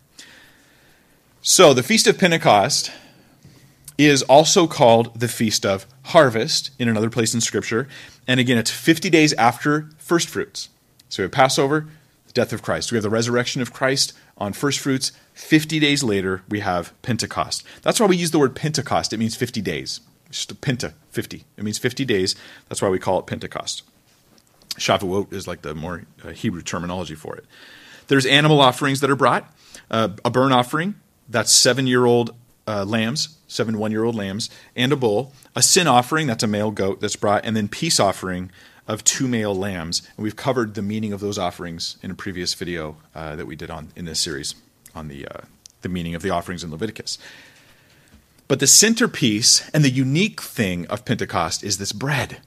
So the Feast of Pentecost is also called the Feast of Harvest in another place in Scripture. And again, it's 50 days after first fruits. So we have Passover, the death of Christ. We have the resurrection of Christ on first fruits. 50 days later, we have Pentecost. That's why we use the word Pentecost. It means 50 days. Just a penta, 50. It means 50 days. That's why we call it Pentecost. Shavuot is like the more uh, Hebrew terminology for it. There's animal offerings that are brought. Uh, a burnt offering, that's seven year old uh, lambs, seven one year old lambs, and a bull, a sin offering, that's a male goat that's brought, and then peace offering of two male lambs. And we've covered the meaning of those offerings in a previous video uh, that we did on in this series on the, uh, the meaning of the offerings in Leviticus. But the centerpiece and the unique thing of Pentecost is this bread,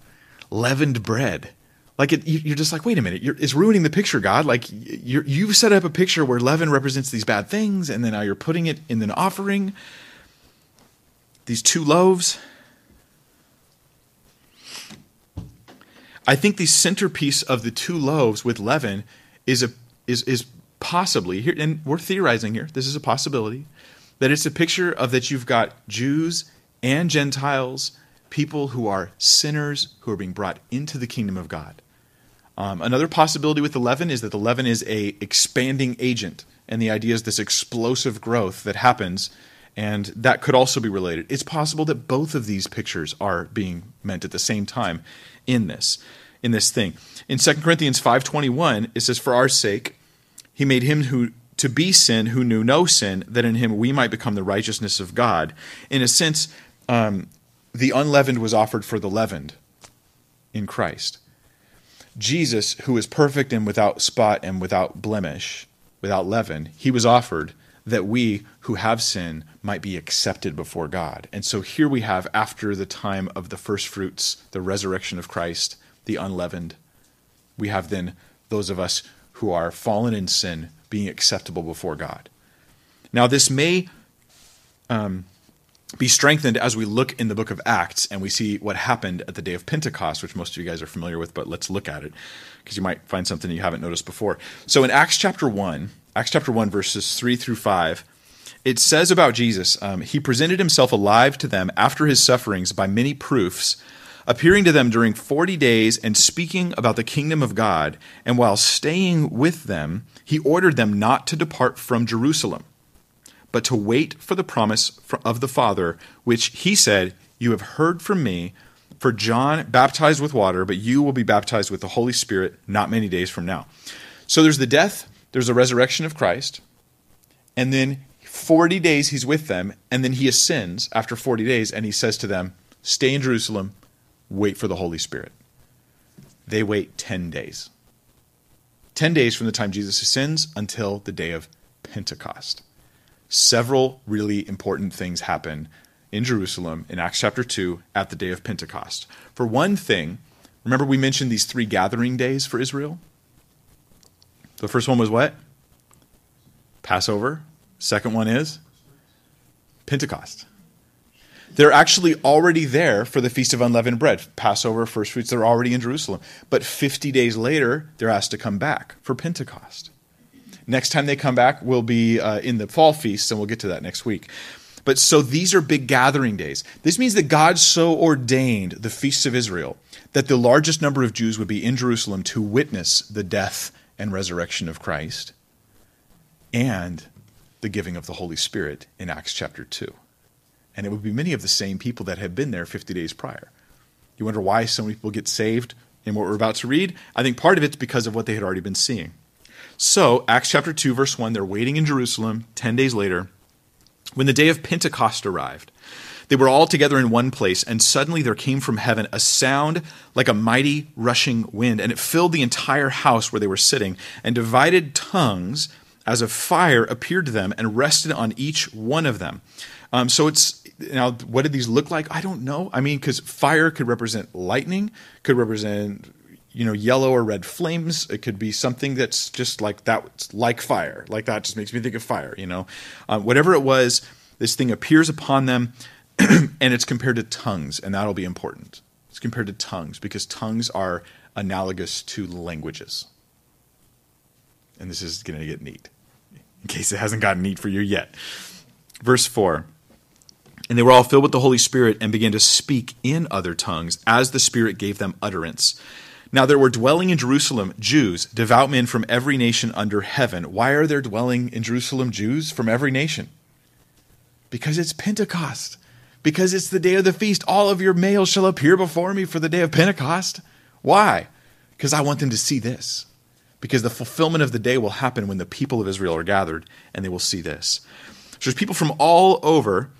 leavened bread. Like it, you're just like, wait a minute, it's ruining the picture, God. Like you you've set up a picture where leaven represents these bad things, and then now you're putting it in an offering. These two loaves. I think the centerpiece of the two loaves with leaven is a is is possibly here, and we're theorizing here. This is a possibility that it's a picture of that you've got Jews and Gentiles, people who are sinners who are being brought into the kingdom of God. Um, another possibility with the leaven is that the leaven is a expanding agent, and the idea is this explosive growth that happens, and that could also be related. It's possible that both of these pictures are being meant at the same time in this in this thing. In 2 Corinthians 5:21, it says, "For our sake, he made him who to be sin who knew no sin, that in him we might become the righteousness of God. In a sense, um, the unleavened was offered for the leavened in Christ. Jesus, who is perfect and without spot and without blemish, without leaven, he was offered that we who have sin might be accepted before God. And so here we have, after the time of the first fruits, the resurrection of Christ, the unleavened, we have then those of us who are fallen in sin being acceptable before God. Now, this may um, be strengthened as we look in the book of Acts and we see what happened at the day of Pentecost, which most of you guys are familiar with, but let's look at it because you might find something you haven't noticed before. So, in Acts chapter 1, Acts chapter 1, verses 3 through 5, it says about Jesus, um, he presented himself alive to them after his sufferings by many proofs appearing to them during 40 days and speaking about the kingdom of God. And while staying with them, he ordered them not to depart from Jerusalem, but to wait for the promise of the Father, which he said, You have heard from me. For John baptized with water, but you will be baptized with the Holy Spirit not many days from now. So there's the death, there's the resurrection of Christ, and then 40 days he's with them, and then he ascends after 40 days, and he says to them, Stay in Jerusalem wait for the Holy Spirit. They wait 10 days. 10 days from the time Jesus ascends until the day of Pentecost. Several really important things happen in Jerusalem in Acts chapter 2 at the day of Pentecost. For one thing, remember we mentioned these three gathering days for Israel? The first one was what? Passover. Second one is Pentecost. They're actually already there for the Feast of Unleavened Bread, Passover, first fruits. They're already in Jerusalem. But 50 days later, they're asked to come back for Pentecost. Next time they come back we'll be uh, in the fall feast, and we'll get to that next week. But so these are big gathering days. This means that God so ordained the feasts of Israel that the largest number of Jews would be in Jerusalem to witness the death and resurrection of Christ and the giving of the Holy Spirit in Acts chapter 2 and it would be many of the same people that had been there 50 days prior. You wonder why so many people get saved in what we're about to read? I think part of it's because of what they had already been seeing. So, Acts chapter 2, verse 1, they're waiting in Jerusalem 10 days later. When the day of Pentecost arrived, they were all together in one place, and suddenly there came from heaven a sound like a mighty rushing wind, and it filled the entire house where they were sitting, and divided tongues as of fire appeared to them and rested on each one of them. Um, so it's now what did these look like? I don't know. I mean, because fire could represent lightning, could represent you know yellow or red flames. It could be something that's just like that, like fire, like that. Just makes me think of fire. You know, um, whatever it was, this thing appears upon them, and it's compared to tongues, and that'll be important. It's compared to tongues because tongues are analogous to languages, and this is going to get neat in case it hasn't gotten neat for you yet. Verse 4 And they were all filled with the Holy Spirit and began to speak in other tongues as the Spirit gave them utterance. Now there were dwelling in Jerusalem Jews, devout men from every nation under heaven. Why are there dwelling in Jerusalem Jews from every nation? Because it's Pentecost. Because it's the day of the feast. All of your males shall appear before me for the day of Pentecost. Why? Because I want them to see this because the fulfillment of the day will happen when the people of Israel are gathered and they will see this. So there's people from all over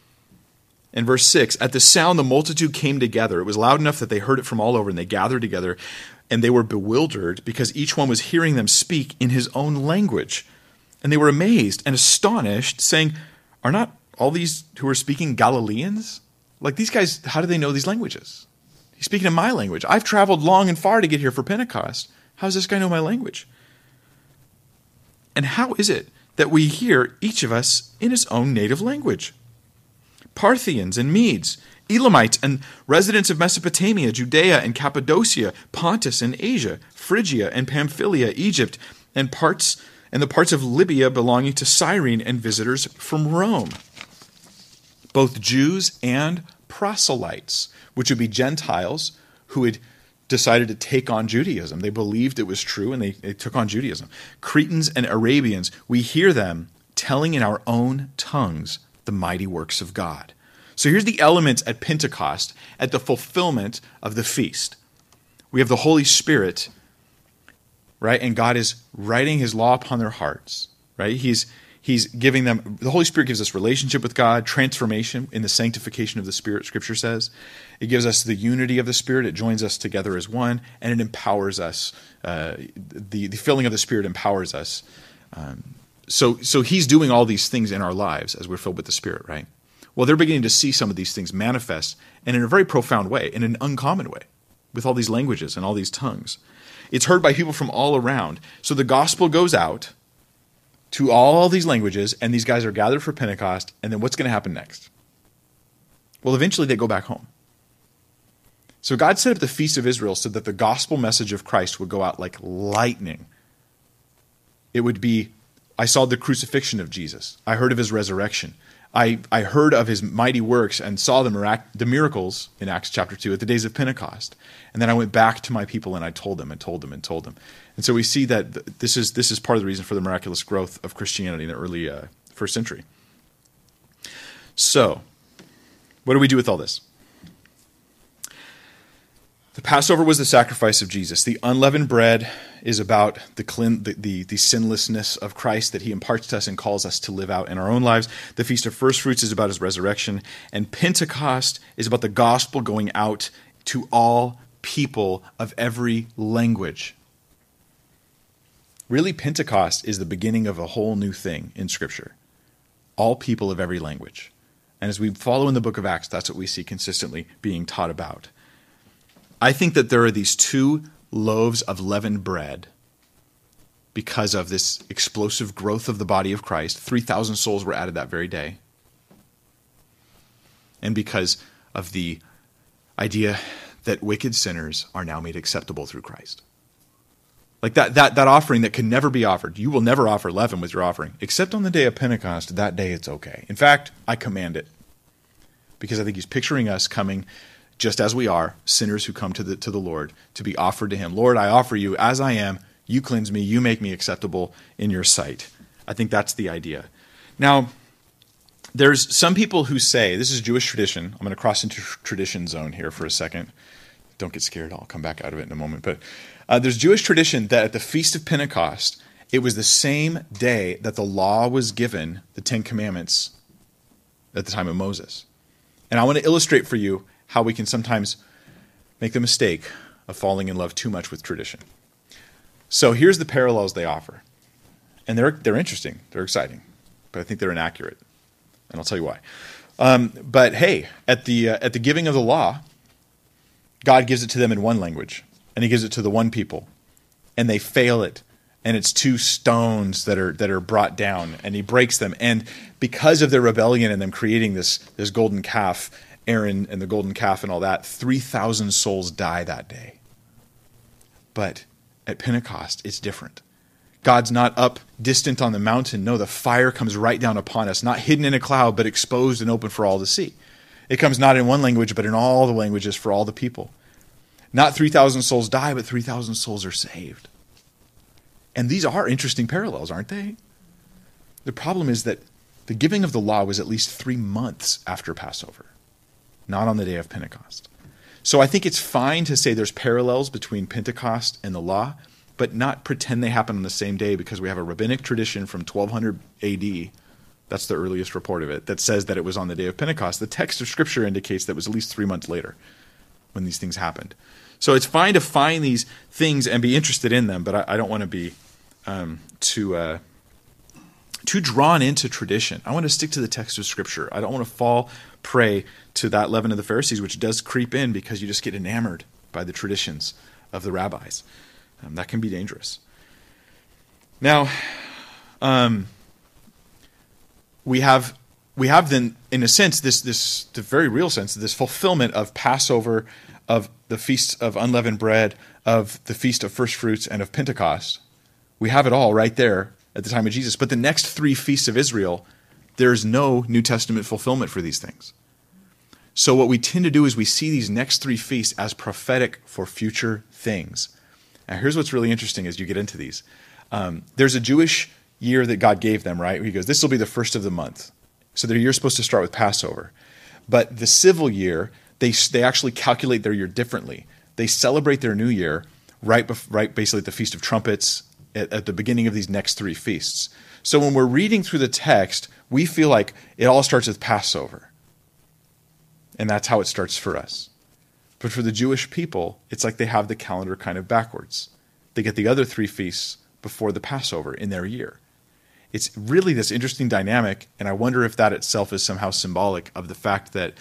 In verse 6, at the sound, the multitude came together. It was loud enough that they heard it from all over, and they gathered together, and they were bewildered because each one was hearing them speak in his own language. And they were amazed and astonished, saying, Are not all these who are speaking Galileans? Like these guys, how do they know these languages? He's speaking in my language. I've traveled long and far to get here for Pentecost. How does this guy know my language? And how is it that we hear each of us in his own native language? Parthians and Medes, Elamites and residents of Mesopotamia, Judea and Cappadocia, Pontus and Asia, Phrygia and Pamphylia, Egypt, and parts and the parts of Libya belonging to Cyrene and visitors from Rome. Both Jews and proselytes, which would be Gentiles who had decided to take on Judaism. They believed it was true and they, they took on Judaism. Cretans and Arabians, we hear them telling in our own tongues the mighty works of God. So here's the elements at Pentecost, at the fulfillment of the feast. We have the Holy Spirit, right? And God is writing his law upon their hearts, right? He's He's giving them, the Holy Spirit gives us relationship with God, transformation in the sanctification of the Spirit, Scripture says. It gives us the unity of the Spirit. It joins us together as one, and it empowers us. Uh, the, the filling of the Spirit empowers us. Um, so, so He's doing all these things in our lives as we're filled with the Spirit, right? Well, they're beginning to see some of these things manifest, and in a very profound way, in an uncommon way, with all these languages and all these tongues. It's heard by people from all around. So the gospel goes out to all these languages, and these guys are gathered for Pentecost, and then what's going to happen next? Well, eventually they go back home. So God set up the Feast of Israel so that the gospel message of Christ would go out like lightning. It would be I saw the crucifixion of Jesus, I heard of his resurrection. I, I heard of his mighty works and saw the, mirac- the miracles in Acts chapter 2 at the days of Pentecost. And then I went back to my people and I told them and told them and told them. And so we see that this is, this is part of the reason for the miraculous growth of Christianity in the early uh, first century. So, what do we do with all this? The Passover was the sacrifice of Jesus. The unleavened bread is about the, clean, the, the, the, sinlessness of Christ that he imparts to us and calls us to live out in our own lives. The Feast of First Fruits is about his resurrection. And Pentecost is about the gospel going out to all people of every language. Really, Pentecost is the beginning of a whole new thing in Scripture. All people of every language. And as we follow in the book of Acts, that's what we see consistently being taught about. I think that there are these two loaves of leavened bread because of this explosive growth of the body of Christ. 3,000 souls were added that very day. And because of the idea that wicked sinners are now made acceptable through Christ. Like that, that, that offering that can never be offered. You will never offer leaven with your offering, except on the day of Pentecost. That day it's okay. In fact, I command it because I think he's picturing us coming just as we are, sinners who come to the, to the Lord to be offered to Him. Lord, I offer you as I am. You cleanse me. You make me acceptable in your sight. I think that's the idea. Now, there's some people who say this is Jewish tradition. I'm going to cross into tradition zone here for a second. Don't get scared. I'll come back out of it in a moment. But uh, there's Jewish tradition that at the Feast of Pentecost, it was the same day that the law was given, the Ten Commandments, at the time of Moses. And I want to illustrate for you how we can sometimes make the mistake of falling in love too much with tradition. So here's the parallels they offer. And they're, they're interesting, they're exciting, but I think they're inaccurate. And I'll tell you why. Um, but hey, at the, uh, at the giving of the law, God gives it to them in one language, and He gives it to the one people, and they fail it. And it's two stones that are that are brought down, and he breaks them. And because of their rebellion and them creating this this golden calf, Aaron and the golden calf and all that, 3,000 souls die that day. But at Pentecost, it's different. God's not up distant on the mountain. No, the fire comes right down upon us, not hidden in a cloud, but exposed and open for all to see. It comes not in one language, but in all the languages for all the people. Not 3,000 souls die, but 3,000 souls are saved. And these are interesting parallels, aren't they? The problem is that the giving of the law was at least three months after Passover not on the day of Pentecost. So I think it's fine to say there's parallels between Pentecost and the law, but not pretend they happen on the same day because we have a rabbinic tradition from 1200 AD That's the earliest report of it that says that it was on the day of Pentecost. The text of Scripture indicates that it was at least three months later when these things happened. So it's fine to find these things and be interested in them, but I, I don't want to be um, too uh, too drawn into tradition. I want to stick to the text of Scripture. I don't want to fall prey to that leaven of the Pharisees, which does creep in because you just get enamored by the traditions of the rabbis. Um, that can be dangerous. Now, um, we have we have then, in a sense, this this the very real sense, this fulfillment of Passover, of the feasts of unleavened bread, of the feast of first fruits, and of Pentecost. We have it all right there at the time of Jesus. But the next three feasts of Israel, there's no New Testament fulfillment for these things. So what we tend to do is we see these next three feasts as prophetic for future things. Now, here's what's really interesting as you get into these. Um, there's a Jewish year that God gave them, right? He goes, This will be the first of the month. So their year's supposed to start with Passover. But the civil year, they, they actually calculate their year differently. They celebrate their new year right, bef- right basically at the Feast of Trumpets, at, at the beginning of these next three feasts. So when we're reading through the text, we feel like it all starts with Passover. And that's how it starts for us. But for the Jewish people, it's like they have the calendar kind of backwards. They get the other three feasts before the Passover in their year it's really this interesting dynamic, and I wonder if that itself is somehow symbolic of the fact that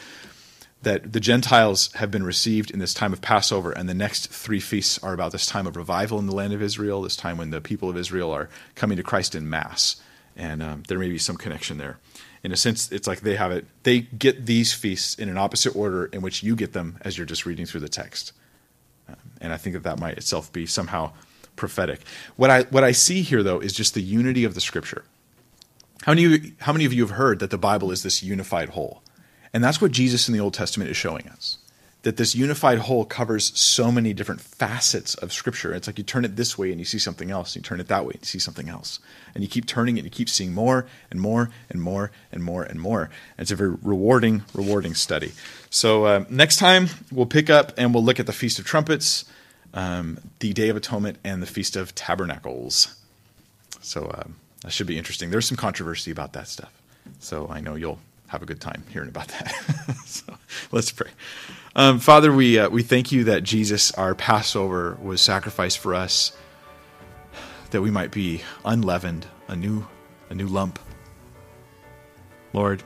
that the Gentiles have been received in this time of Passover, and the next three feasts are about this time of revival in the land of Israel, this time when the people of Israel are coming to Christ in mass, and um, there may be some connection there. In a sense, it's like they have it; they get these feasts in an opposite order in which you get them as you're just reading through the text, um, and I think that that might itself be somehow prophetic. What I what I see here though is just the unity of the scripture. How many how many of you have heard that the Bible is this unified whole? And that's what Jesus in the Old Testament is showing us. That this unified whole covers so many different facets of Scripture. It's like you turn it this way and you see something else. and You turn it that way and you see something else. And you keep turning it and you keep seeing more and more and more and more and more. And it's a very rewarding, rewarding study. So uh, next time we'll pick up and we'll look at the Feast of Trumpets um, the Day of Atonement and the Feast of Tabernacles. So um, that should be interesting. There's some controversy about that stuff. So I know you'll have a good time hearing about that. so let's pray. Um, Father, we, uh, we thank you that Jesus, our Passover, was sacrificed for us that we might be unleavened, a new, a new lump. Lord,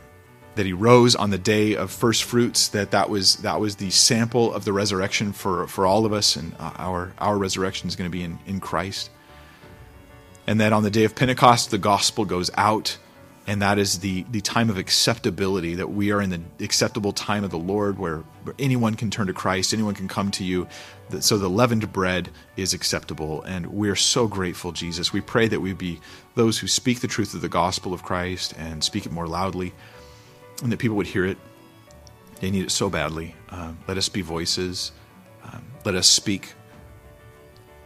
that he rose on the day of first fruits that that was that was the sample of the resurrection for for all of us and uh, our our resurrection is going to be in in Christ and that on the day of Pentecost the gospel goes out and that is the the time of acceptability that we are in the acceptable time of the Lord where, where anyone can turn to Christ anyone can come to you so the leavened bread is acceptable and we're so grateful Jesus we pray that we be those who speak the truth of the gospel of Christ and speak it more loudly and that people would hear it. They need it so badly. Um, let us be voices. Um, let us speak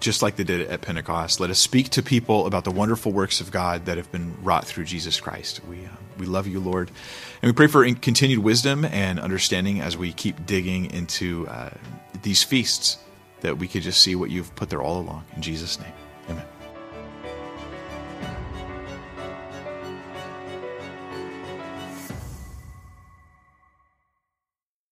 just like they did at Pentecost. Let us speak to people about the wonderful works of God that have been wrought through Jesus Christ. We, uh, we love you, Lord. And we pray for continued wisdom and understanding as we keep digging into uh, these feasts that we could just see what you've put there all along. In Jesus' name.